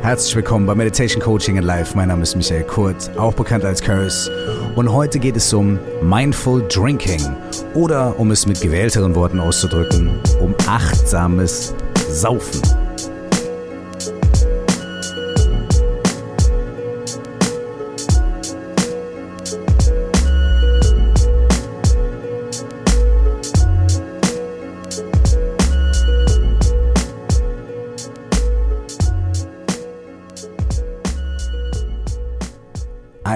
Herzlich willkommen bei Meditation Coaching in Life. Mein Name ist Michael Kurt, auch bekannt als Curse. Und heute geht es um Mindful Drinking oder, um es mit gewählteren Worten auszudrücken, um achtsames Saufen.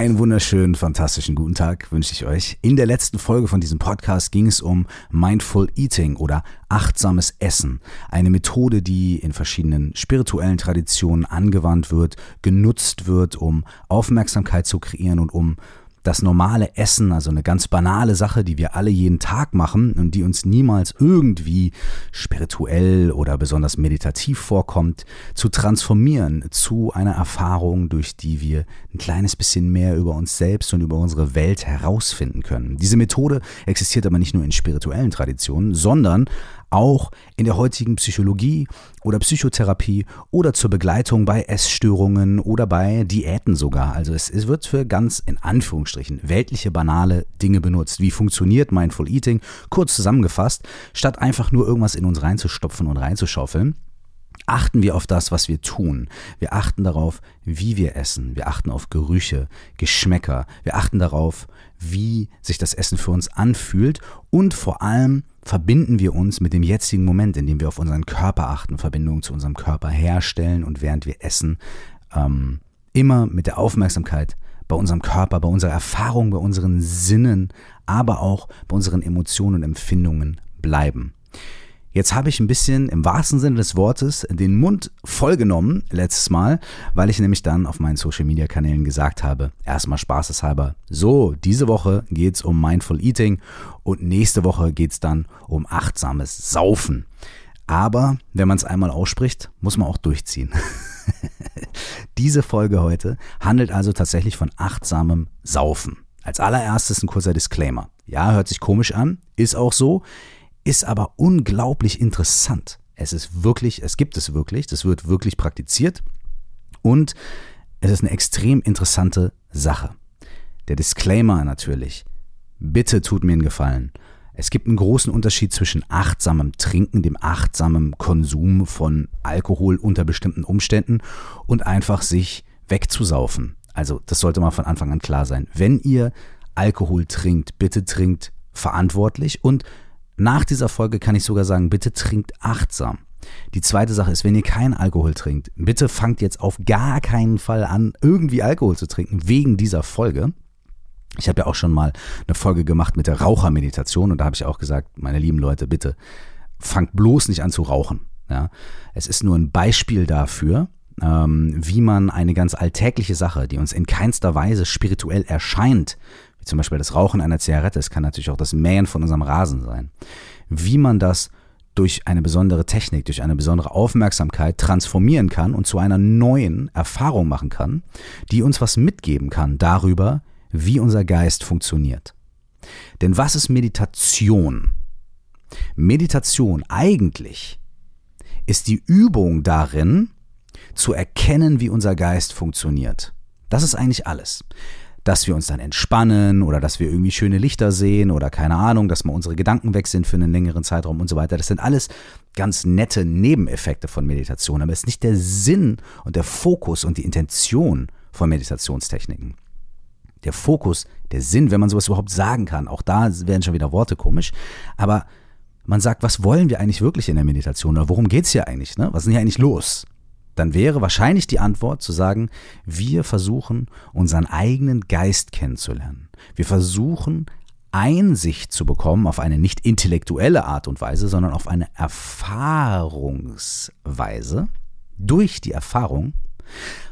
Einen wunderschönen, fantastischen guten Tag wünsche ich euch. In der letzten Folge von diesem Podcast ging es um Mindful Eating oder achtsames Essen. Eine Methode, die in verschiedenen spirituellen Traditionen angewandt wird, genutzt wird, um Aufmerksamkeit zu kreieren und um das normale Essen, also eine ganz banale Sache, die wir alle jeden Tag machen und die uns niemals irgendwie spirituell oder besonders meditativ vorkommt, zu transformieren zu einer Erfahrung, durch die wir ein kleines bisschen mehr über uns selbst und über unsere Welt herausfinden können. Diese Methode existiert aber nicht nur in spirituellen Traditionen, sondern auch in der heutigen Psychologie oder Psychotherapie oder zur Begleitung bei Essstörungen oder bei Diäten sogar. Also es, es, wird für ganz in Anführungsstrichen weltliche banale Dinge benutzt. Wie funktioniert Mindful Eating? Kurz zusammengefasst, statt einfach nur irgendwas in uns reinzustopfen und reinzuschaufeln, achten wir auf das, was wir tun. Wir achten darauf, wie wir essen. Wir achten auf Gerüche, Geschmäcker. Wir achten darauf, wie sich das Essen für uns anfühlt. Und vor allem verbinden wir uns mit dem jetzigen Moment, in dem wir auf unseren Körper achten, Verbindung zu unserem Körper herstellen und während wir essen, ähm, immer mit der Aufmerksamkeit bei unserem Körper, bei unserer Erfahrung, bei unseren Sinnen, aber auch bei unseren Emotionen und Empfindungen bleiben. Jetzt habe ich ein bisschen im wahrsten Sinne des Wortes den Mund vollgenommen letztes Mal, weil ich nämlich dann auf meinen Social Media Kanälen gesagt habe, erstmal spaßeshalber, so, diese Woche geht es um Mindful Eating und nächste Woche geht es dann um achtsames Saufen. Aber wenn man es einmal ausspricht, muss man auch durchziehen. Diese Folge heute handelt also tatsächlich von achtsamem Saufen. Als allererstes ein kurzer Disclaimer. Ja, hört sich komisch an, ist auch so ist aber unglaublich interessant. Es ist wirklich, es gibt es wirklich, das wird wirklich praktiziert und es ist eine extrem interessante Sache. Der Disclaimer natürlich. Bitte tut mir einen Gefallen. Es gibt einen großen Unterschied zwischen achtsamem Trinken, dem achtsamen Konsum von Alkohol unter bestimmten Umständen und einfach sich wegzusaufen. Also das sollte mal von Anfang an klar sein. Wenn ihr Alkohol trinkt, bitte trinkt verantwortlich und nach dieser Folge kann ich sogar sagen, bitte trinkt achtsam. Die zweite Sache ist, wenn ihr keinen Alkohol trinkt, bitte fangt jetzt auf gar keinen Fall an, irgendwie Alkohol zu trinken, wegen dieser Folge. Ich habe ja auch schon mal eine Folge gemacht mit der Rauchermeditation und da habe ich auch gesagt, meine lieben Leute, bitte fangt bloß nicht an zu rauchen. Ja? Es ist nur ein Beispiel dafür, ähm, wie man eine ganz alltägliche Sache, die uns in keinster Weise spirituell erscheint, wie zum Beispiel das Rauchen einer Zigarette, es kann natürlich auch das Mähen von unserem Rasen sein, wie man das durch eine besondere Technik, durch eine besondere Aufmerksamkeit transformieren kann und zu einer neuen Erfahrung machen kann, die uns was mitgeben kann darüber, wie unser Geist funktioniert. Denn was ist Meditation? Meditation eigentlich ist die Übung darin, zu erkennen, wie unser Geist funktioniert. Das ist eigentlich alles dass wir uns dann entspannen oder dass wir irgendwie schöne Lichter sehen oder keine Ahnung, dass mal unsere Gedanken weg sind für einen längeren Zeitraum und so weiter. Das sind alles ganz nette Nebeneffekte von Meditation, aber es ist nicht der Sinn und der Fokus und die Intention von Meditationstechniken. Der Fokus, der Sinn, wenn man sowas überhaupt sagen kann, auch da werden schon wieder Worte komisch, aber man sagt, was wollen wir eigentlich wirklich in der Meditation oder worum geht es hier eigentlich? Ne? Was ist denn hier eigentlich los? Dann wäre wahrscheinlich die Antwort zu sagen, wir versuchen unseren eigenen Geist kennenzulernen. Wir versuchen Einsicht zu bekommen auf eine nicht intellektuelle Art und Weise, sondern auf eine Erfahrungsweise. Durch die Erfahrung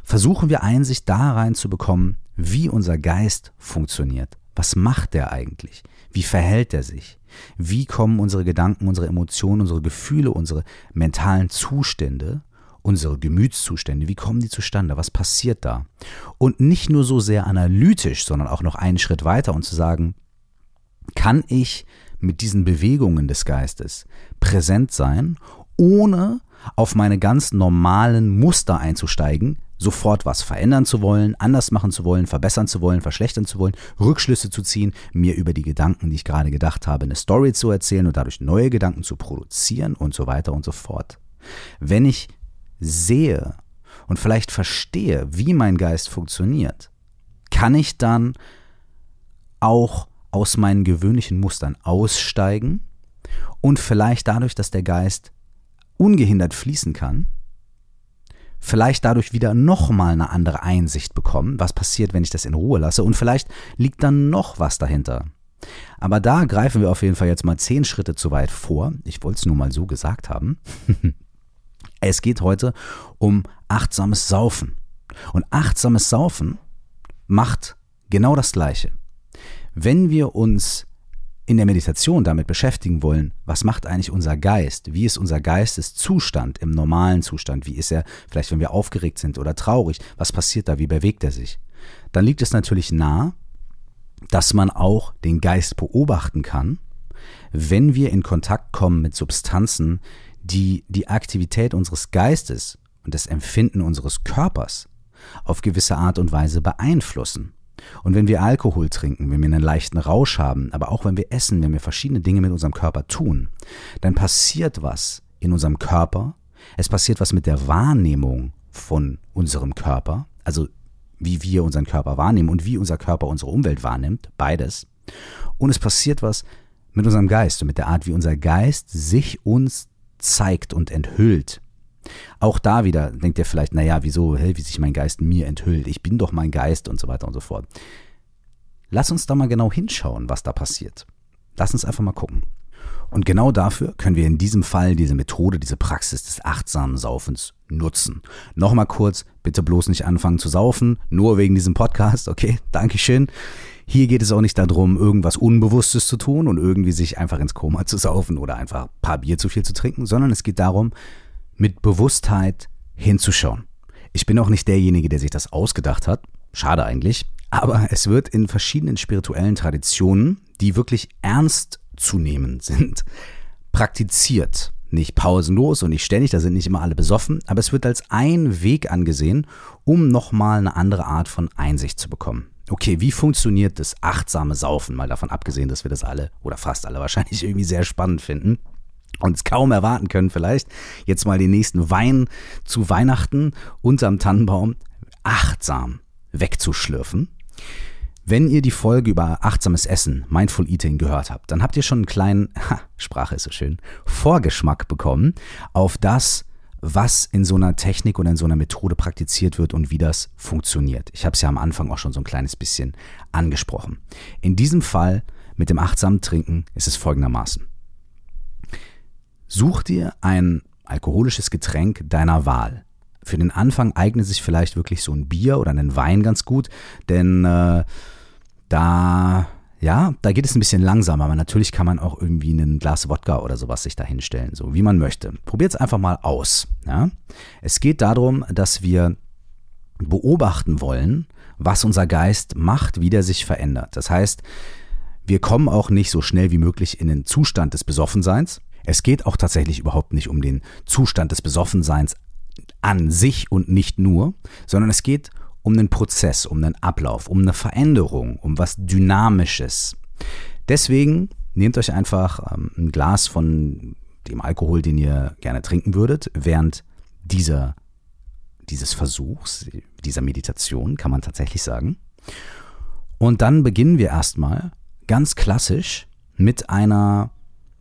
versuchen wir Einsicht da rein zu bekommen, wie unser Geist funktioniert. Was macht der eigentlich? Wie verhält er sich? Wie kommen unsere Gedanken, unsere Emotionen, unsere Gefühle, unsere mentalen Zustände unsere Gemütszustände, wie kommen die zustande, was passiert da? Und nicht nur so sehr analytisch, sondern auch noch einen Schritt weiter und zu sagen, kann ich mit diesen Bewegungen des Geistes präsent sein, ohne auf meine ganz normalen Muster einzusteigen, sofort was verändern zu wollen, anders machen zu wollen, verbessern zu wollen, verschlechtern zu wollen, Rückschlüsse zu ziehen, mir über die Gedanken, die ich gerade gedacht habe, eine Story zu erzählen und dadurch neue Gedanken zu produzieren und so weiter und so fort. Wenn ich sehe und vielleicht verstehe, wie mein Geist funktioniert, kann ich dann auch aus meinen gewöhnlichen Mustern aussteigen und vielleicht dadurch, dass der Geist ungehindert fließen kann, vielleicht dadurch wieder nochmal eine andere Einsicht bekommen, was passiert, wenn ich das in Ruhe lasse und vielleicht liegt dann noch was dahinter. Aber da greifen wir auf jeden Fall jetzt mal zehn Schritte zu weit vor. Ich wollte es nur mal so gesagt haben. es geht heute um achtsames Saufen. Und achtsames Saufen macht genau das Gleiche. Wenn wir uns in der Meditation damit beschäftigen wollen, was macht eigentlich unser Geist? Wie ist unser Geisteszustand im normalen Zustand? Wie ist er vielleicht, wenn wir aufgeregt sind oder traurig? Was passiert da? Wie bewegt er sich? Dann liegt es natürlich nahe, dass man auch den Geist beobachten kann, wenn wir in Kontakt kommen mit Substanzen, die die Aktivität unseres Geistes und das Empfinden unseres Körpers auf gewisse Art und Weise beeinflussen. Und wenn wir Alkohol trinken, wenn wir einen leichten Rausch haben, aber auch wenn wir essen, wenn wir verschiedene Dinge mit unserem Körper tun, dann passiert was in unserem Körper. Es passiert was mit der Wahrnehmung von unserem Körper, also wie wir unseren Körper wahrnehmen und wie unser Körper unsere Umwelt wahrnimmt, beides. Und es passiert was mit unserem Geist und mit der Art, wie unser Geist sich uns zeigt und enthüllt. Auch da wieder denkt ihr vielleicht, naja, wieso, hey, wie sich mein Geist mir enthüllt, ich bin doch mein Geist und so weiter und so fort. Lass uns da mal genau hinschauen, was da passiert. Lass uns einfach mal gucken. Und genau dafür können wir in diesem Fall diese Methode, diese Praxis des achtsamen Saufens nutzen. Nochmal kurz, bitte bloß nicht anfangen zu saufen, nur wegen diesem Podcast, okay? Dankeschön. Hier geht es auch nicht darum, irgendwas Unbewusstes zu tun und irgendwie sich einfach ins Koma zu saufen oder einfach ein paar Bier zu viel zu trinken, sondern es geht darum, mit Bewusstheit hinzuschauen. Ich bin auch nicht derjenige, der sich das ausgedacht hat. Schade eigentlich. Aber es wird in verschiedenen spirituellen Traditionen, die wirklich ernst zu nehmen sind, praktiziert. Nicht pausenlos und nicht ständig, da sind nicht immer alle besoffen, aber es wird als ein Weg angesehen, um nochmal eine andere Art von Einsicht zu bekommen. Okay, wie funktioniert das achtsame Saufen? Mal davon abgesehen, dass wir das alle oder fast alle wahrscheinlich irgendwie sehr spannend finden und es kaum erwarten können vielleicht, jetzt mal den nächsten Wein zu Weihnachten unterm Tannenbaum achtsam wegzuschlürfen. Wenn ihr die Folge über achtsames Essen, Mindful Eating gehört habt, dann habt ihr schon einen kleinen, ha, Sprache ist so schön, Vorgeschmack bekommen auf das, was in so einer Technik oder in so einer Methode praktiziert wird und wie das funktioniert. Ich habe es ja am Anfang auch schon so ein kleines bisschen angesprochen. In diesem Fall mit dem achtsamen Trinken ist es folgendermaßen. Such dir ein alkoholisches Getränk deiner Wahl. Für den Anfang eignet sich vielleicht wirklich so ein Bier oder ein Wein ganz gut, denn äh, da ja, da geht es ein bisschen langsamer, aber natürlich kann man auch irgendwie ein Glas Wodka oder sowas sich da hinstellen, so wie man möchte. Probiert es einfach mal aus. Ja? Es geht darum, dass wir beobachten wollen, was unser Geist macht, wie der sich verändert. Das heißt, wir kommen auch nicht so schnell wie möglich in den Zustand des Besoffenseins, es geht auch tatsächlich überhaupt nicht um den Zustand des Besoffenseins an sich und nicht nur, sondern es geht um einen Prozess, um einen Ablauf, um eine Veränderung, um was Dynamisches. Deswegen nehmt euch einfach ähm, ein Glas von dem Alkohol, den ihr gerne trinken würdet, während dieser, dieses Versuchs, dieser Meditation, kann man tatsächlich sagen. Und dann beginnen wir erstmal ganz klassisch mit einer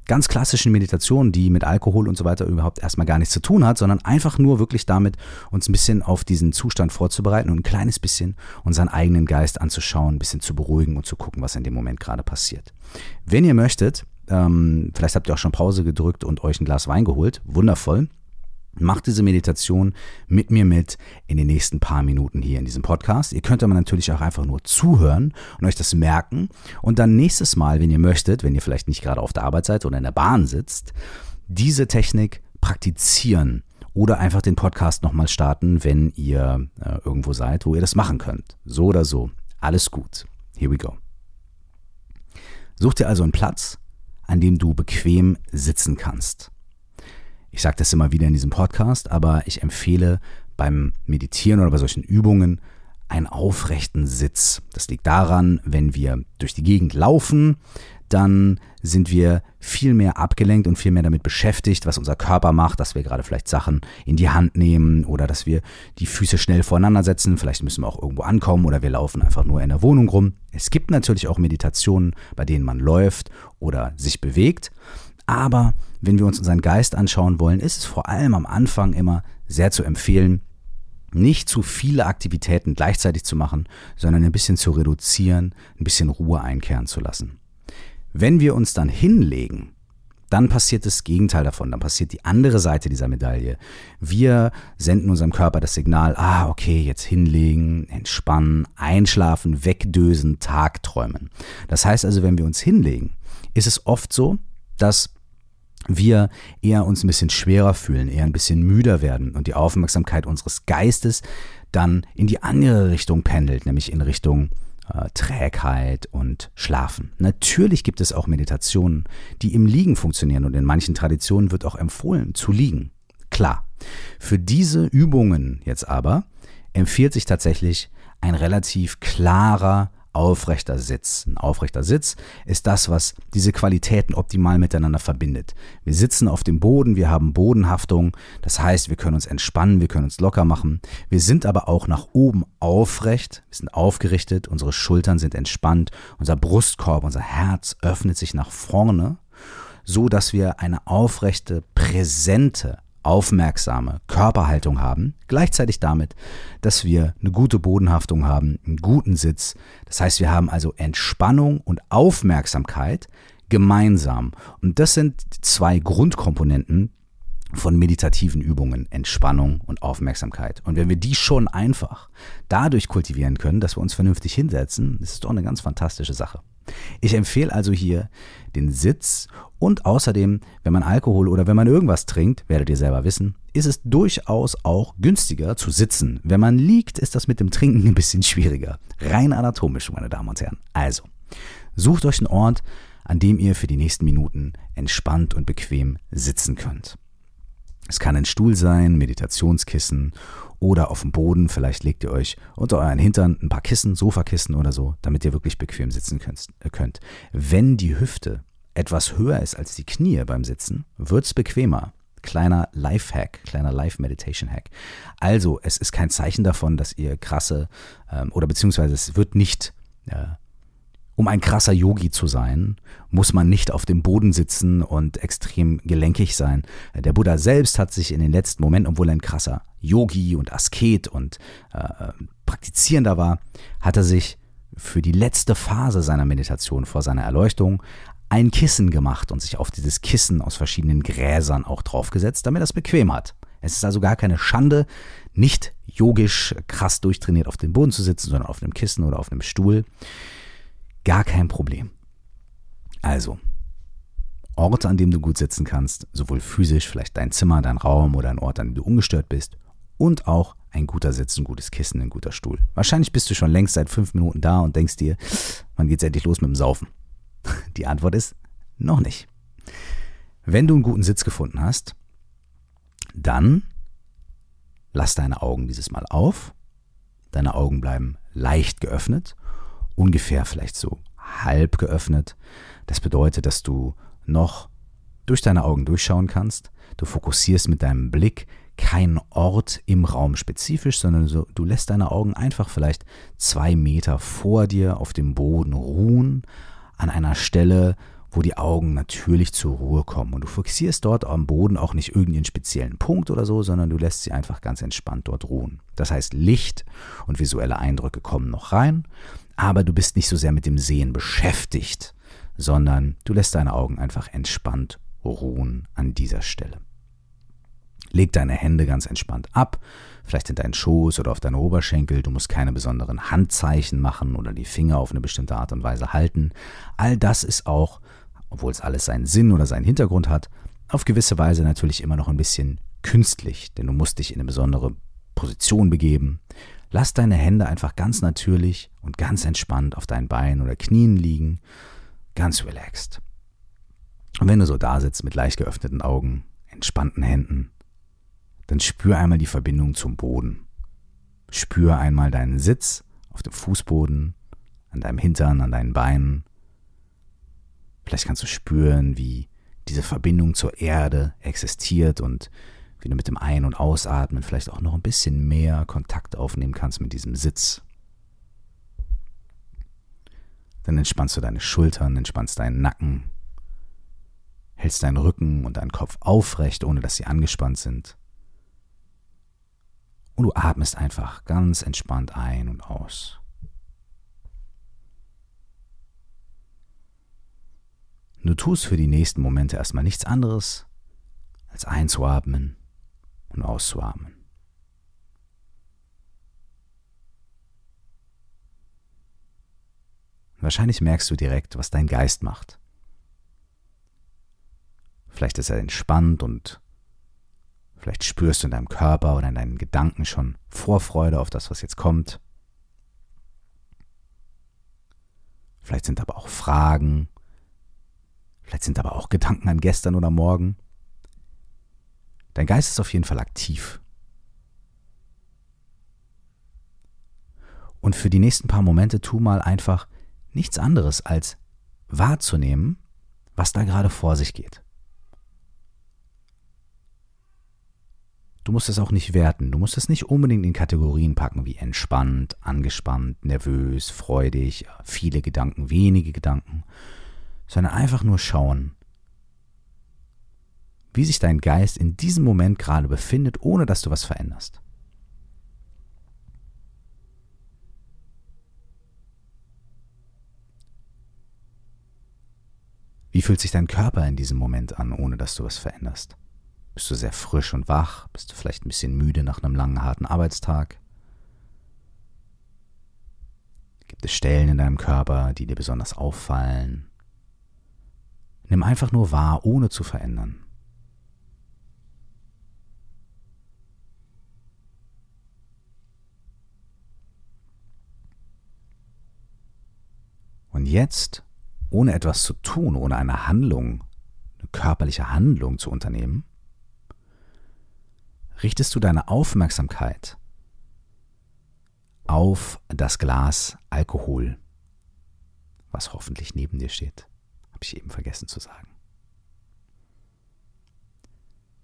ganz klassischen Meditation, die mit Alkohol und so weiter überhaupt erstmal gar nichts zu tun hat, sondern einfach nur wirklich damit, uns ein bisschen auf diesen Zustand vorzubereiten und ein kleines bisschen unseren eigenen Geist anzuschauen, ein bisschen zu beruhigen und zu gucken, was in dem Moment gerade passiert. Wenn ihr möchtet, ähm, vielleicht habt ihr auch schon Pause gedrückt und euch ein Glas Wein geholt, wundervoll. Macht diese Meditation mit mir mit in den nächsten paar Minuten hier in diesem Podcast. Ihr könnt aber natürlich auch einfach nur zuhören und euch das merken und dann nächstes Mal, wenn ihr möchtet, wenn ihr vielleicht nicht gerade auf der Arbeit seid oder in der Bahn sitzt, diese Technik praktizieren oder einfach den Podcast nochmal starten, wenn ihr äh, irgendwo seid, wo ihr das machen könnt. So oder so. Alles gut. Here we go. Such dir also einen Platz, an dem du bequem sitzen kannst. Ich sage das immer wieder in diesem Podcast, aber ich empfehle beim Meditieren oder bei solchen Übungen einen aufrechten Sitz. Das liegt daran, wenn wir durch die Gegend laufen, dann sind wir viel mehr abgelenkt und viel mehr damit beschäftigt, was unser Körper macht, dass wir gerade vielleicht Sachen in die Hand nehmen oder dass wir die Füße schnell voreinander setzen. Vielleicht müssen wir auch irgendwo ankommen oder wir laufen einfach nur in der Wohnung rum. Es gibt natürlich auch Meditationen, bei denen man läuft oder sich bewegt. Aber wenn wir uns unseren Geist anschauen wollen, ist es vor allem am Anfang immer sehr zu empfehlen, nicht zu viele Aktivitäten gleichzeitig zu machen, sondern ein bisschen zu reduzieren, ein bisschen Ruhe einkehren zu lassen. Wenn wir uns dann hinlegen, dann passiert das Gegenteil davon, dann passiert die andere Seite dieser Medaille. Wir senden unserem Körper das Signal, ah, okay, jetzt hinlegen, entspannen, einschlafen, wegdösen, tagträumen. Das heißt also, wenn wir uns hinlegen, ist es oft so, dass wir eher uns ein bisschen schwerer fühlen, eher ein bisschen müder werden und die Aufmerksamkeit unseres Geistes dann in die andere Richtung pendelt, nämlich in Richtung äh, Trägheit und Schlafen. Natürlich gibt es auch Meditationen, die im Liegen funktionieren und in manchen Traditionen wird auch empfohlen zu liegen. Klar. Für diese Übungen jetzt aber empfiehlt sich tatsächlich ein relativ klarer aufrechter Sitz. Ein aufrechter Sitz ist das, was diese Qualitäten optimal miteinander verbindet. Wir sitzen auf dem Boden, wir haben Bodenhaftung, das heißt, wir können uns entspannen, wir können uns locker machen. Wir sind aber auch nach oben aufrecht, wir sind aufgerichtet, unsere Schultern sind entspannt, unser Brustkorb, unser Herz öffnet sich nach vorne, so dass wir eine aufrechte, präsente aufmerksame Körperhaltung haben, gleichzeitig damit, dass wir eine gute Bodenhaftung haben, einen guten Sitz. Das heißt, wir haben also Entspannung und Aufmerksamkeit gemeinsam. Und das sind zwei Grundkomponenten von meditativen Übungen, Entspannung und Aufmerksamkeit. Und wenn wir die schon einfach dadurch kultivieren können, dass wir uns vernünftig hinsetzen, ist es doch eine ganz fantastische Sache. Ich empfehle also hier den Sitz und außerdem, wenn man Alkohol oder wenn man irgendwas trinkt, werdet ihr selber wissen, ist es durchaus auch günstiger zu sitzen. Wenn man liegt, ist das mit dem Trinken ein bisschen schwieriger. Rein anatomisch, meine Damen und Herren. Also, sucht euch einen Ort, an dem ihr für die nächsten Minuten entspannt und bequem sitzen könnt. Es kann ein Stuhl sein, Meditationskissen oder auf dem Boden. Vielleicht legt ihr euch unter euren Hintern ein paar Kissen, Sofakissen oder so, damit ihr wirklich bequem sitzen könnt. Wenn die Hüfte etwas höher ist als die Knie beim Sitzen, wird es bequemer. Kleiner Life-Hack, kleiner Life-Meditation-Hack. Also, es ist kein Zeichen davon, dass ihr krasse, ähm, oder beziehungsweise es wird nicht äh, um ein krasser Yogi zu sein, muss man nicht auf dem Boden sitzen und extrem gelenkig sein. Der Buddha selbst hat sich in den letzten Momenten, obwohl er ein krasser Yogi und Asket und äh, Praktizierender war, hat er sich für die letzte Phase seiner Meditation vor seiner Erleuchtung ein Kissen gemacht und sich auf dieses Kissen aus verschiedenen Gräsern auch draufgesetzt, damit er es bequem hat. Es ist also gar keine Schande, nicht yogisch krass durchtrainiert auf dem Boden zu sitzen, sondern auf einem Kissen oder auf einem Stuhl. Gar kein Problem. Also, Orte, an dem du gut sitzen kannst, sowohl physisch, vielleicht dein Zimmer, dein Raum oder ein Ort, an dem du ungestört bist, und auch ein guter Sitz, ein gutes Kissen, ein guter Stuhl. Wahrscheinlich bist du schon längst seit fünf Minuten da und denkst dir, wann geht's endlich los mit dem Saufen? Die Antwort ist noch nicht. Wenn du einen guten Sitz gefunden hast, dann lass deine Augen dieses Mal auf. Deine Augen bleiben leicht geöffnet ungefähr vielleicht so halb geöffnet. Das bedeutet, dass du noch durch deine Augen durchschauen kannst. Du fokussierst mit deinem Blick keinen Ort im Raum spezifisch, sondern so, du lässt deine Augen einfach vielleicht zwei Meter vor dir auf dem Boden ruhen, an einer Stelle, wo die Augen natürlich zur Ruhe kommen. Und du fokussierst dort am Boden auch nicht irgendeinen speziellen Punkt oder so, sondern du lässt sie einfach ganz entspannt dort ruhen. Das heißt, Licht und visuelle Eindrücke kommen noch rein, aber du bist nicht so sehr mit dem Sehen beschäftigt, sondern du lässt deine Augen einfach entspannt ruhen an dieser Stelle. Leg deine Hände ganz entspannt ab, vielleicht in deinen Schoß oder auf deine Oberschenkel. Du musst keine besonderen Handzeichen machen oder die Finger auf eine bestimmte Art und Weise halten. All das ist auch, obwohl es alles seinen Sinn oder seinen Hintergrund hat, auf gewisse Weise natürlich immer noch ein bisschen künstlich, denn du musst dich in eine besondere Position begeben. Lass deine Hände einfach ganz natürlich und ganz entspannt auf deinen Beinen oder Knien liegen, ganz relaxed. Und wenn du so da sitzt mit leicht geöffneten Augen, entspannten Händen, dann spür einmal die Verbindung zum Boden. Spür einmal deinen Sitz auf dem Fußboden, an deinem Hintern, an deinen Beinen. Vielleicht kannst du spüren, wie diese Verbindung zur Erde existiert und wie du mit dem Ein- und Ausatmen vielleicht auch noch ein bisschen mehr Kontakt aufnehmen kannst mit diesem Sitz. Dann entspannst du deine Schultern, entspannst deinen Nacken, hältst deinen Rücken und deinen Kopf aufrecht, ohne dass sie angespannt sind. Und du atmest einfach ganz entspannt ein und aus. Du tust für die nächsten Momente erstmal nichts anderes, als einzuatmen und auszuatmen. Wahrscheinlich merkst du direkt, was dein Geist macht. Vielleicht ist er entspannt und vielleicht spürst du in deinem Körper oder in deinen Gedanken schon Vorfreude auf das, was jetzt kommt. Vielleicht sind aber auch Fragen, vielleicht sind aber auch Gedanken an gestern oder morgen. Dein Geist ist auf jeden Fall aktiv. Und für die nächsten paar Momente tu mal einfach nichts anderes als wahrzunehmen, was da gerade vor sich geht. Du musst es auch nicht werten, du musst es nicht unbedingt in Kategorien packen wie entspannt, angespannt, nervös, freudig, viele Gedanken, wenige Gedanken, sondern einfach nur schauen, wie sich dein Geist in diesem Moment gerade befindet, ohne dass du was veränderst. Wie fühlt sich dein Körper in diesem Moment an, ohne dass du was veränderst? Bist du sehr frisch und wach? Bist du vielleicht ein bisschen müde nach einem langen, harten Arbeitstag? Gibt es Stellen in deinem Körper, die dir besonders auffallen? Nimm einfach nur wahr, ohne zu verändern. Und jetzt, ohne etwas zu tun, ohne eine Handlung, eine körperliche Handlung zu unternehmen, richtest du deine Aufmerksamkeit auf das Glas Alkohol, was hoffentlich neben dir steht. Habe ich eben vergessen zu sagen.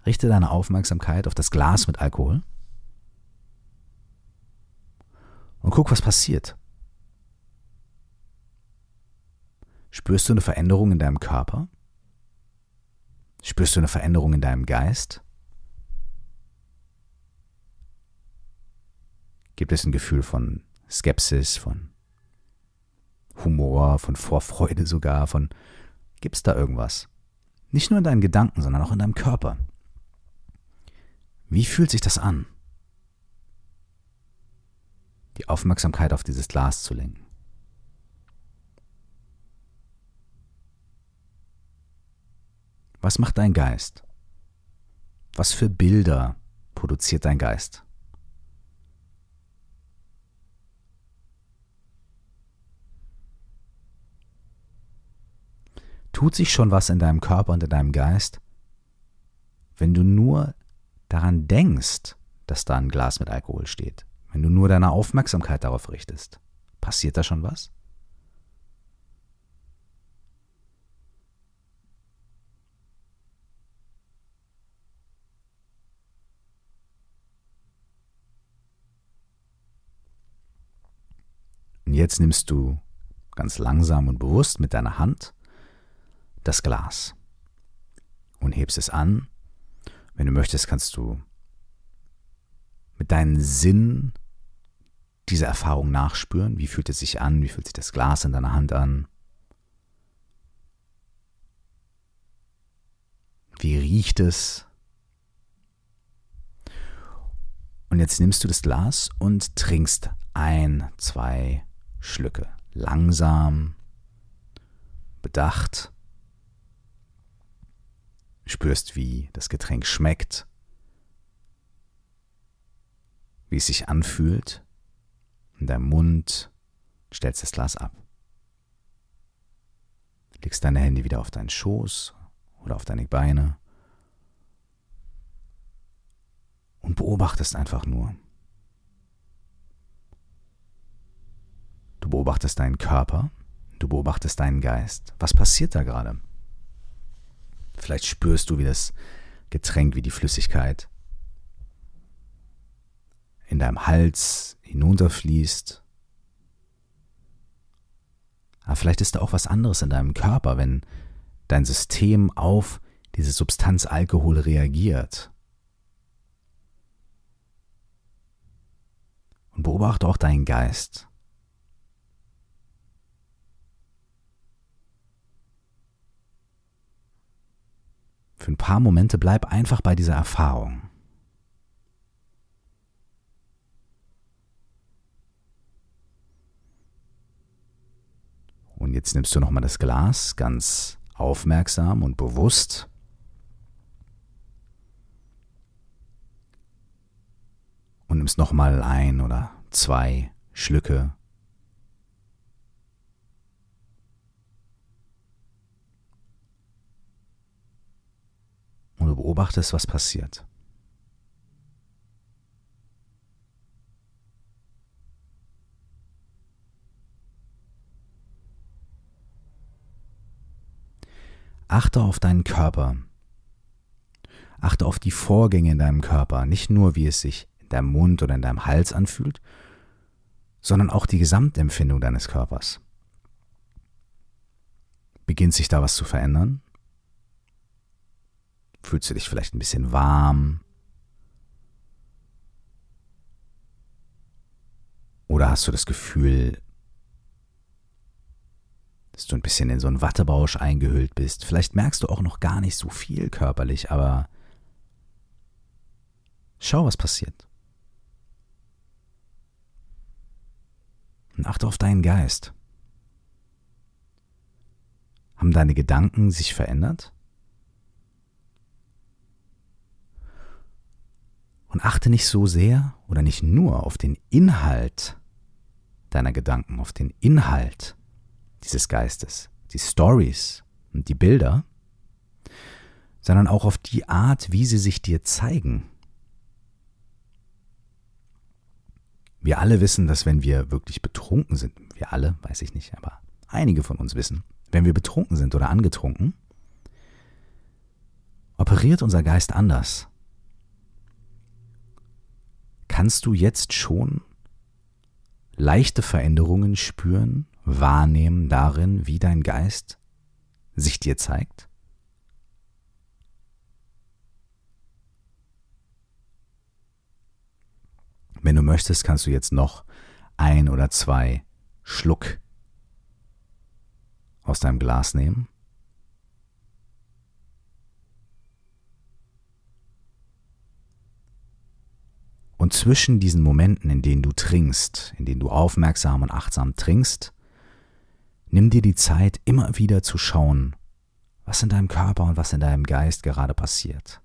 Richte deine Aufmerksamkeit auf das Glas mit Alkohol und guck, was passiert. Spürst du eine Veränderung in deinem Körper? Spürst du eine Veränderung in deinem Geist? Gibt es ein Gefühl von Skepsis, von Humor, von Vorfreude sogar, von gibt es da irgendwas? Nicht nur in deinen Gedanken, sondern auch in deinem Körper. Wie fühlt sich das an? Die Aufmerksamkeit auf dieses Glas zu lenken. Was macht dein Geist? Was für Bilder produziert dein Geist? Tut sich schon was in deinem Körper und in deinem Geist, wenn du nur daran denkst, dass da ein Glas mit Alkohol steht? Wenn du nur deine Aufmerksamkeit darauf richtest? Passiert da schon was? Jetzt nimmst du ganz langsam und bewusst mit deiner Hand das Glas und hebst es an. Wenn du möchtest, kannst du mit deinen Sinnen diese Erfahrung nachspüren. Wie fühlt es sich an? Wie fühlt sich das Glas in deiner Hand an? Wie riecht es? Und jetzt nimmst du das Glas und trinkst ein, zwei Schlücke. Langsam, bedacht. Spürst, wie das Getränk schmeckt, wie es sich anfühlt in deinem Mund, stellst das Glas ab. Legst deine Hände wieder auf deinen Schoß oder auf deine Beine und beobachtest einfach nur. Beobachtest deinen Körper, du beobachtest deinen Geist. Was passiert da gerade? Vielleicht spürst du, wie das Getränk, wie die Flüssigkeit in deinem Hals hinunterfließt. Aber vielleicht ist da auch was anderes in deinem Körper, wenn dein System auf diese Substanz Alkohol reagiert. Und beobachte auch deinen Geist. Für ein paar Momente bleib einfach bei dieser Erfahrung. Und jetzt nimmst du nochmal das Glas ganz aufmerksam und bewusst. Und nimmst nochmal ein oder zwei Schlücke und du beobachtest, was passiert. Achte auf deinen Körper. Achte auf die Vorgänge in deinem Körper, nicht nur wie es sich in deinem Mund oder in deinem Hals anfühlt, sondern auch die Gesamtempfindung deines Körpers. Beginnt sich da was zu verändern? Fühlst du dich vielleicht ein bisschen warm? Oder hast du das Gefühl, dass du ein bisschen in so einen Wattebausch eingehüllt bist? Vielleicht merkst du auch noch gar nicht so viel körperlich, aber schau, was passiert. Und achte auf deinen Geist. Haben deine Gedanken sich verändert? Und achte nicht so sehr oder nicht nur auf den Inhalt deiner Gedanken, auf den Inhalt dieses Geistes, die Stories und die Bilder, sondern auch auf die Art, wie sie sich dir zeigen. Wir alle wissen, dass wenn wir wirklich betrunken sind, wir alle, weiß ich nicht, aber einige von uns wissen, wenn wir betrunken sind oder angetrunken, operiert unser Geist anders. Kannst du jetzt schon leichte Veränderungen spüren, wahrnehmen darin, wie dein Geist sich dir zeigt? Wenn du möchtest, kannst du jetzt noch ein oder zwei Schluck aus deinem Glas nehmen Und zwischen diesen Momenten, in denen du trinkst, in denen du aufmerksam und achtsam trinkst, nimm dir die Zeit, immer wieder zu schauen, was in deinem Körper und was in deinem Geist gerade passiert.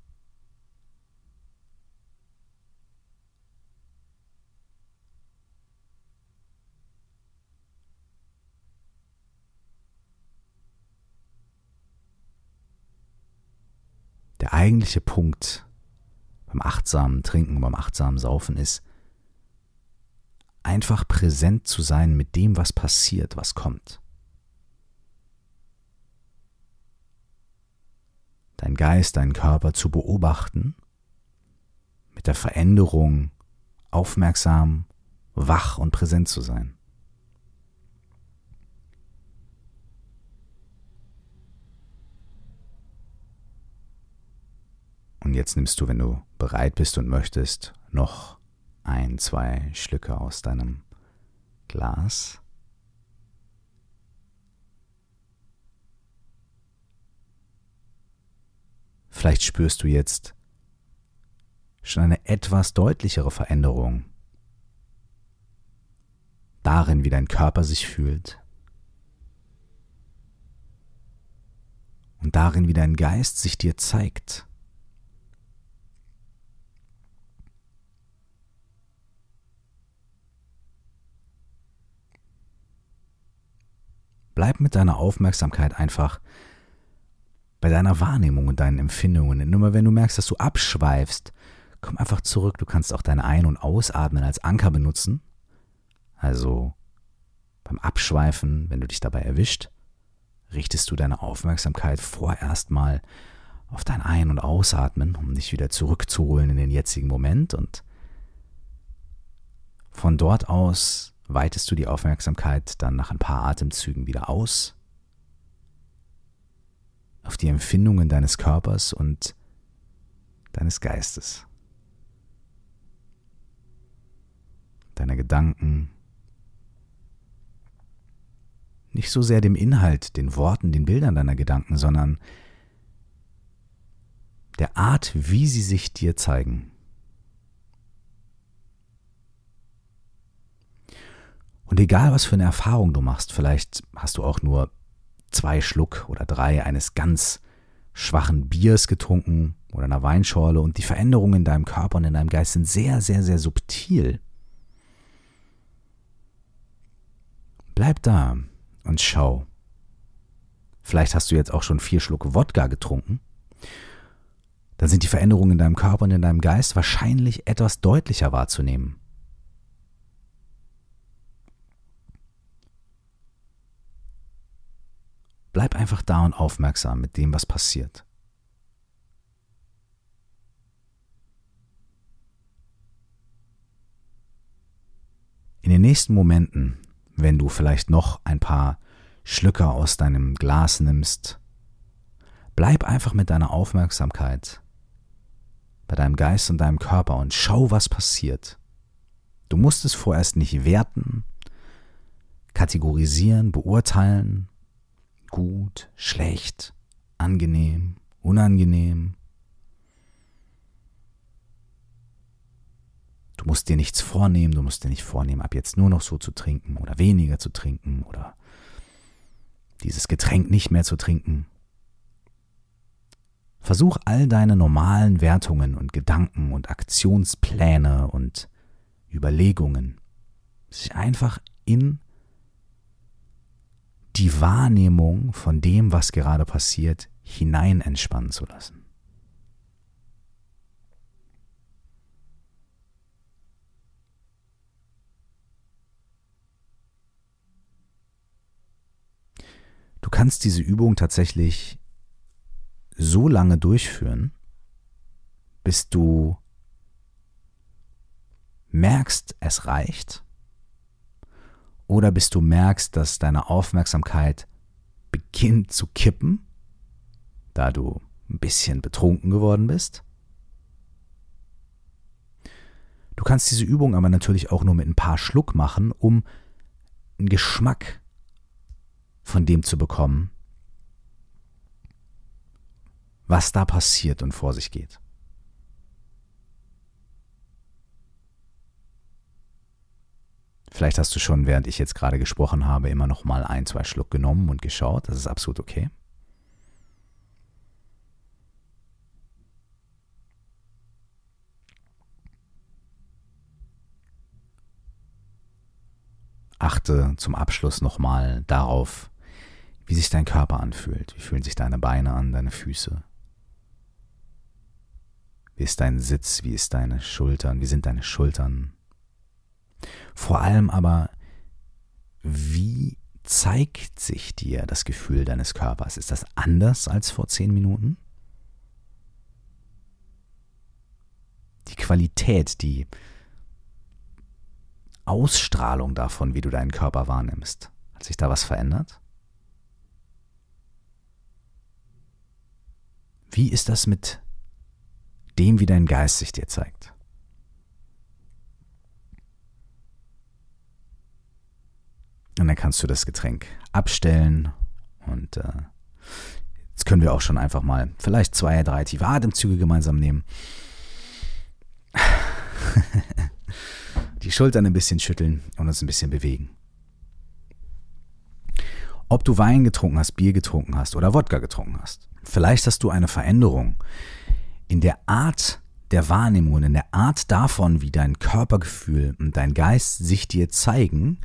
Der eigentliche Punkt beim achtsamen Trinken, beim achtsamen Saufen ist, einfach präsent zu sein mit dem, was passiert, was kommt. Dein Geist, deinen Körper zu beobachten, mit der Veränderung aufmerksam, wach und präsent zu sein. Und jetzt nimmst du, wenn du bereit bist und möchtest, noch ein, zwei Schlücke aus deinem Glas. Vielleicht spürst du jetzt schon eine etwas deutlichere Veränderung darin, wie dein Körper sich fühlt und darin, wie dein Geist sich dir zeigt. Bleib mit deiner Aufmerksamkeit einfach bei deiner Wahrnehmung und deinen Empfindungen. Und immer wenn du merkst, dass du abschweifst, komm einfach zurück. Du kannst auch dein Ein- und Ausatmen als Anker benutzen. Also beim Abschweifen, wenn du dich dabei erwischt, richtest du deine Aufmerksamkeit vorerst mal auf dein Ein- und Ausatmen, um dich wieder zurückzuholen in den jetzigen Moment und von dort aus weitest du die Aufmerksamkeit dann nach ein paar Atemzügen wieder aus? Auf die Empfindungen deines Körpers und deines Geistes, deiner Gedanken, nicht so sehr dem Inhalt, den Worten, den Bildern deiner Gedanken, sondern der Art, wie sie sich dir zeigen. Und egal, was für eine Erfahrung du machst, vielleicht hast du auch nur zwei Schluck oder drei eines ganz schwachen Biers getrunken oder einer Weinschorle und die Veränderungen in deinem Körper und in deinem Geist sind sehr, sehr, sehr subtil. Bleib da und schau. Vielleicht hast du jetzt auch schon vier Schluck Wodka getrunken. Dann sind die Veränderungen in deinem Körper und in deinem Geist wahrscheinlich etwas deutlicher wahrzunehmen. Bleib einfach da und aufmerksam mit dem, was passiert. In den nächsten Momenten, wenn du vielleicht noch ein paar Schlücke aus deinem Glas nimmst, bleib einfach mit deiner Aufmerksamkeit bei deinem Geist und deinem Körper und schau, was passiert. Du musst es vorerst nicht werten, kategorisieren, beurteilen, gut, schlecht, angenehm, unangenehm. Du musst dir nichts vornehmen, du musst dir nicht vornehmen, ab jetzt nur noch so zu trinken oder weniger zu trinken oder dieses Getränk nicht mehr zu trinken. Versuch all deine normalen Wertungen und Gedanken und Aktionspläne und Überlegungen sich einfach in die Wahrnehmung von dem, was gerade passiert, hinein entspannen zu lassen. Du kannst diese Übung tatsächlich so lange durchführen, bis du merkst, es reicht oder bis du merkst, dass deine Aufmerksamkeit beginnt zu kippen, da du ein bisschen betrunken geworden bist. Du kannst diese Übung aber natürlich auch nur mit ein paar Schluck machen, um einen Geschmack von dem zu bekommen, was da passiert und vor sich geht. Vielleicht hast du schon, während ich jetzt gerade gesprochen habe, immer noch mal ein, zwei Schluck genommen und geschaut. Das ist absolut okay. Achte zum Abschluss nochmal darauf, wie sich dein Körper anfühlt. Wie fühlen sich deine Beine an, deine Füße? Wie ist dein Sitz? Wie ist deine Schultern? Wie sind deine Schultern? Vor allem aber, wie zeigt sich dir das Gefühl deines Körpers? Ist das anders als vor zehn Minuten? Die Qualität, die Ausstrahlung davon, wie du deinen Körper wahrnimmst. Hat sich da was verändert? Wie ist das mit dem, wie dein Geist sich dir zeigt? Und dann kannst du das Getränk abstellen und äh, jetzt können wir auch schon einfach mal vielleicht zwei, drei tiefe Atemzüge gemeinsam nehmen. Die Schultern ein bisschen schütteln und uns ein bisschen bewegen. Ob du Wein getrunken hast, Bier getrunken hast oder Wodka getrunken hast. Vielleicht hast du eine Veränderung in der Art der Wahrnehmung, und in der Art davon, wie dein Körpergefühl und dein Geist sich dir zeigen,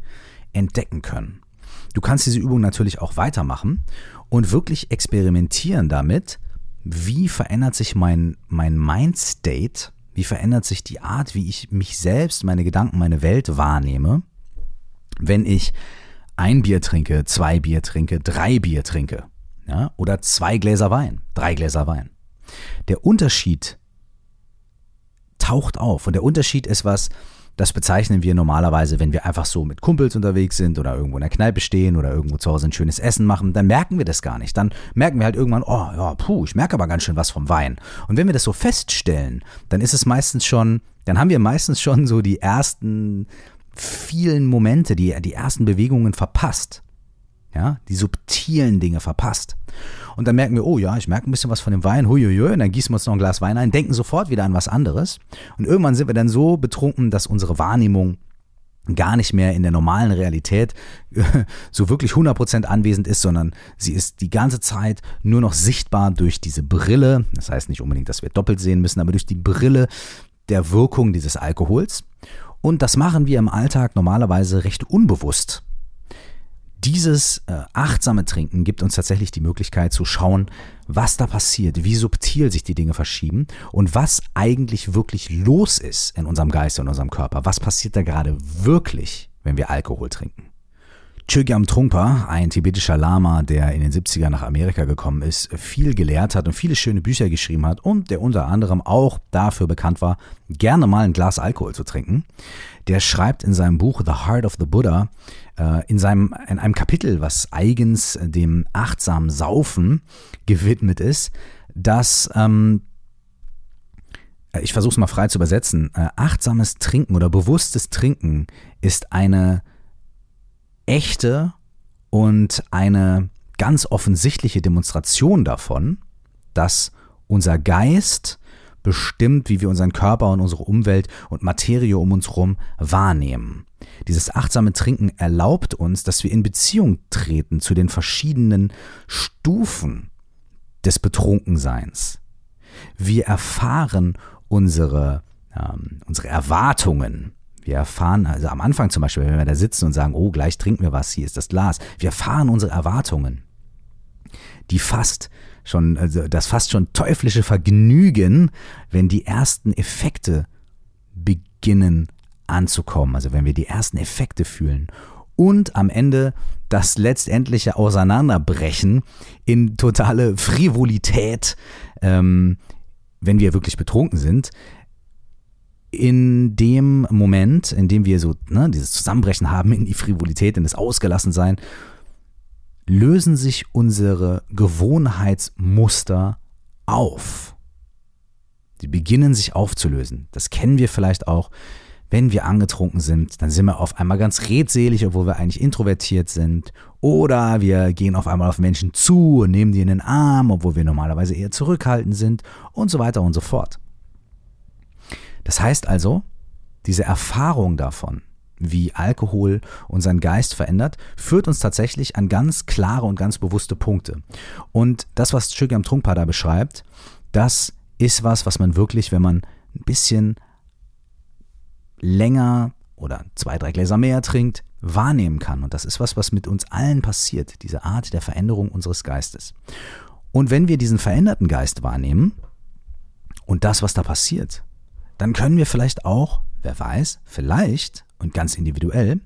entdecken können. Du kannst diese Übung natürlich auch weitermachen und wirklich experimentieren damit, wie verändert sich mein, mein Mind-State, wie verändert sich die Art, wie ich mich selbst, meine Gedanken, meine Welt wahrnehme, wenn ich ein Bier trinke, zwei Bier trinke, drei Bier trinke, ja, oder zwei Gläser Wein, drei Gläser Wein. Der Unterschied taucht auf und der Unterschied ist was, das bezeichnen wir normalerweise, wenn wir einfach so mit Kumpels unterwegs sind oder irgendwo in der Kneipe stehen oder irgendwo zu Hause ein schönes Essen machen, dann merken wir das gar nicht. Dann merken wir halt irgendwann, oh ja, puh, ich merke aber ganz schön was vom Wein. Und wenn wir das so feststellen, dann ist es meistens schon, dann haben wir meistens schon so die ersten vielen Momente, die, die ersten Bewegungen verpasst. Ja, die subtilen Dinge verpasst. Und dann merken wir, oh ja, ich merke ein bisschen was von dem Wein, huiuiui, und dann gießen wir uns noch ein Glas Wein ein, denken sofort wieder an was anderes. Und irgendwann sind wir dann so betrunken, dass unsere Wahrnehmung gar nicht mehr in der normalen Realität so wirklich 100% anwesend ist, sondern sie ist die ganze Zeit nur noch sichtbar durch diese Brille. Das heißt nicht unbedingt, dass wir doppelt sehen müssen, aber durch die Brille der Wirkung dieses Alkohols. Und das machen wir im Alltag normalerweise recht unbewusst dieses äh, achtsame Trinken gibt uns tatsächlich die Möglichkeit zu schauen, was da passiert, wie subtil sich die Dinge verschieben und was eigentlich wirklich los ist in unserem Geist und unserem Körper. Was passiert da gerade wirklich, wenn wir Alkohol trinken? Chögyam Trungpa, ein tibetischer Lama, der in den 70er nach Amerika gekommen ist, viel gelehrt hat und viele schöne Bücher geschrieben hat und der unter anderem auch dafür bekannt war, gerne mal ein Glas Alkohol zu trinken, der schreibt in seinem Buch The Heart of the Buddha, in, seinem, in einem Kapitel, was eigens dem achtsamen Saufen gewidmet ist, dass ähm, äh, ich versuche es mal frei zu übersetzen. Äh, achtsames Trinken oder bewusstes Trinken ist eine echte und eine ganz offensichtliche Demonstration davon, dass unser Geist bestimmt, wie wir unseren Körper und unsere Umwelt und Materie um uns herum wahrnehmen. Dieses achtsame Trinken erlaubt uns, dass wir in Beziehung treten zu den verschiedenen Stufen des Betrunkenseins. Wir erfahren unsere, ähm, unsere Erwartungen. Wir erfahren, also am Anfang zum Beispiel, wenn wir da sitzen und sagen, oh, gleich trinken wir was, hier ist das Glas. Wir erfahren unsere Erwartungen, die fast schon, also das fast schon teuflische Vergnügen, wenn die ersten Effekte beginnen anzukommen, also wenn wir die ersten Effekte fühlen und am Ende das letztendliche Auseinanderbrechen in totale Frivolität, ähm, wenn wir wirklich betrunken sind, in dem Moment, in dem wir so ne, dieses Zusammenbrechen haben in die Frivolität, in das Ausgelassensein, lösen sich unsere Gewohnheitsmuster auf. Die beginnen sich aufzulösen. Das kennen wir vielleicht auch, wenn wir angetrunken sind, dann sind wir auf einmal ganz redselig, obwohl wir eigentlich introvertiert sind. Oder wir gehen auf einmal auf Menschen zu und nehmen die in den Arm, obwohl wir normalerweise eher zurückhaltend sind und so weiter und so fort. Das heißt also, diese Erfahrung davon, wie Alkohol unseren Geist verändert, führt uns tatsächlich an ganz klare und ganz bewusste Punkte. Und das, was Chögyam Trungpa da beschreibt, das ist was, was man wirklich, wenn man ein bisschen länger oder zwei, drei Gläser mehr trinkt, wahrnehmen kann. Und das ist was, was mit uns allen passiert, diese Art der Veränderung unseres Geistes. Und wenn wir diesen veränderten Geist wahrnehmen und das, was da passiert, dann können wir vielleicht auch, wer weiß, vielleicht und ganz individuell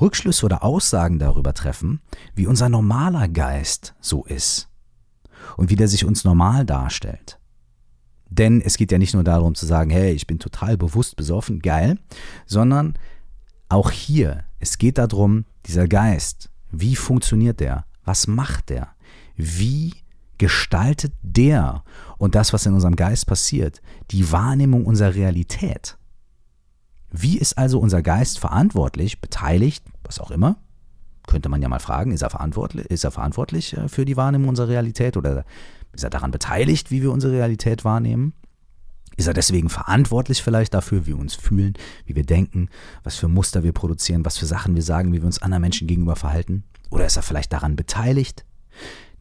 Rückschlüsse oder Aussagen darüber treffen, wie unser normaler Geist so ist und wie der sich uns normal darstellt. Denn es geht ja nicht nur darum zu sagen, hey, ich bin total bewusst besoffen, geil, sondern auch hier, es geht darum, dieser Geist, wie funktioniert der? Was macht der? Wie gestaltet der und das, was in unserem Geist passiert, die Wahrnehmung unserer Realität? Wie ist also unser Geist verantwortlich, beteiligt, was auch immer? Könnte man ja mal fragen, ist er verantwortlich, ist er verantwortlich äh, für die Wahrnehmung unserer Realität oder ist er daran beteiligt, wie wir unsere Realität wahrnehmen? Ist er deswegen verantwortlich vielleicht dafür, wie wir uns fühlen, wie wir denken, was für Muster wir produzieren, was für Sachen wir sagen, wie wir uns anderen Menschen gegenüber verhalten? Oder ist er vielleicht daran beteiligt?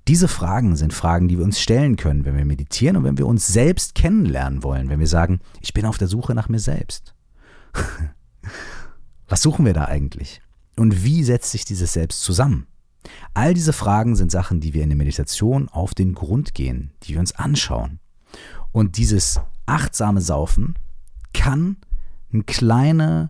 Diese Fragen sind Fragen, die wir uns stellen können, wenn wir meditieren und wenn wir uns selbst kennenlernen wollen, wenn wir sagen, ich bin auf der Suche nach mir selbst. Was suchen wir da eigentlich? Und wie setzt sich dieses Selbst zusammen? All diese Fragen sind Sachen, die wir in der Meditation auf den Grund gehen, die wir uns anschauen. Und dieses achtsame Saufen kann eine kleine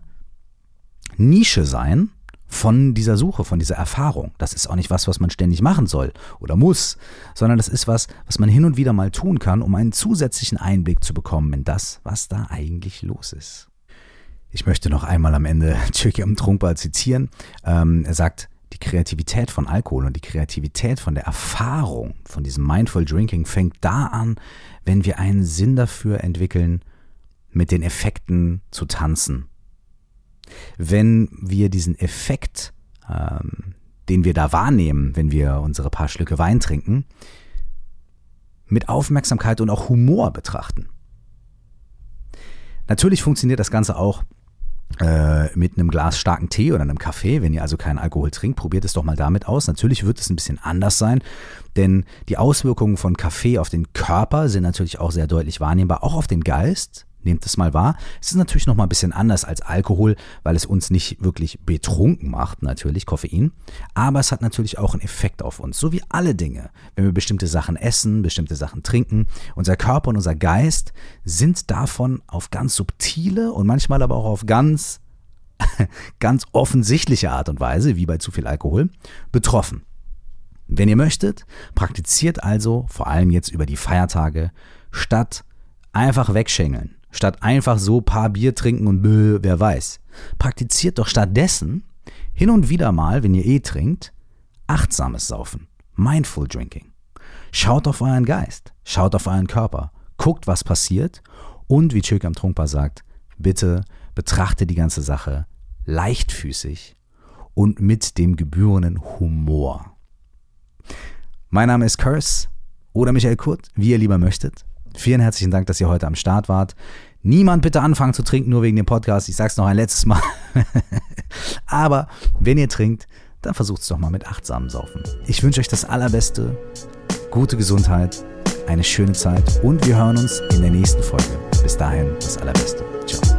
Nische sein von dieser Suche, von dieser Erfahrung. Das ist auch nicht was, was man ständig machen soll oder muss, sondern das ist was, was man hin und wieder mal tun kann, um einen zusätzlichen Einblick zu bekommen in das, was da eigentlich los ist. Ich möchte noch einmal am Ende Chökyam Trungpa zitieren. Ähm, er sagt, die Kreativität von Alkohol und die Kreativität von der Erfahrung von diesem Mindful Drinking fängt da an, wenn wir einen Sinn dafür entwickeln, mit den Effekten zu tanzen. Wenn wir diesen Effekt, ähm, den wir da wahrnehmen, wenn wir unsere paar Schlücke Wein trinken, mit Aufmerksamkeit und auch Humor betrachten. Natürlich funktioniert das Ganze auch mit einem Glas starken Tee oder einem Kaffee. Wenn ihr also keinen Alkohol trinkt, probiert es doch mal damit aus. Natürlich wird es ein bisschen anders sein, denn die Auswirkungen von Kaffee auf den Körper sind natürlich auch sehr deutlich wahrnehmbar, auch auf den Geist. Nehmt es mal wahr. Es ist natürlich noch mal ein bisschen anders als Alkohol, weil es uns nicht wirklich betrunken macht, natürlich Koffein. Aber es hat natürlich auch einen Effekt auf uns, so wie alle Dinge. Wenn wir bestimmte Sachen essen, bestimmte Sachen trinken, unser Körper und unser Geist sind davon auf ganz subtile und manchmal aber auch auf ganz, ganz offensichtliche Art und Weise, wie bei zu viel Alkohol, betroffen. Wenn ihr möchtet, praktiziert also, vor allem jetzt über die Feiertage, statt einfach wegschengeln statt einfach so paar Bier trinken und bö, wer weiß. Praktiziert doch stattdessen hin und wieder mal, wenn ihr eh trinkt, achtsames Saufen, Mindful Drinking. Schaut auf euren Geist, schaut auf euren Körper, guckt, was passiert und, wie Chökam Trunkpa sagt, bitte betrachte die ganze Sache leichtfüßig und mit dem gebührenden Humor. Mein Name ist Curse oder Michael Kurt, wie ihr lieber möchtet. Vielen herzlichen Dank, dass ihr heute am Start wart. Niemand bitte anfangen zu trinken, nur wegen dem Podcast. Ich sag's noch ein letztes Mal. Aber wenn ihr trinkt, dann versucht es doch mal mit achtsamen Saufen. Ich wünsche euch das Allerbeste, gute Gesundheit, eine schöne Zeit und wir hören uns in der nächsten Folge. Bis dahin, das Allerbeste. Ciao.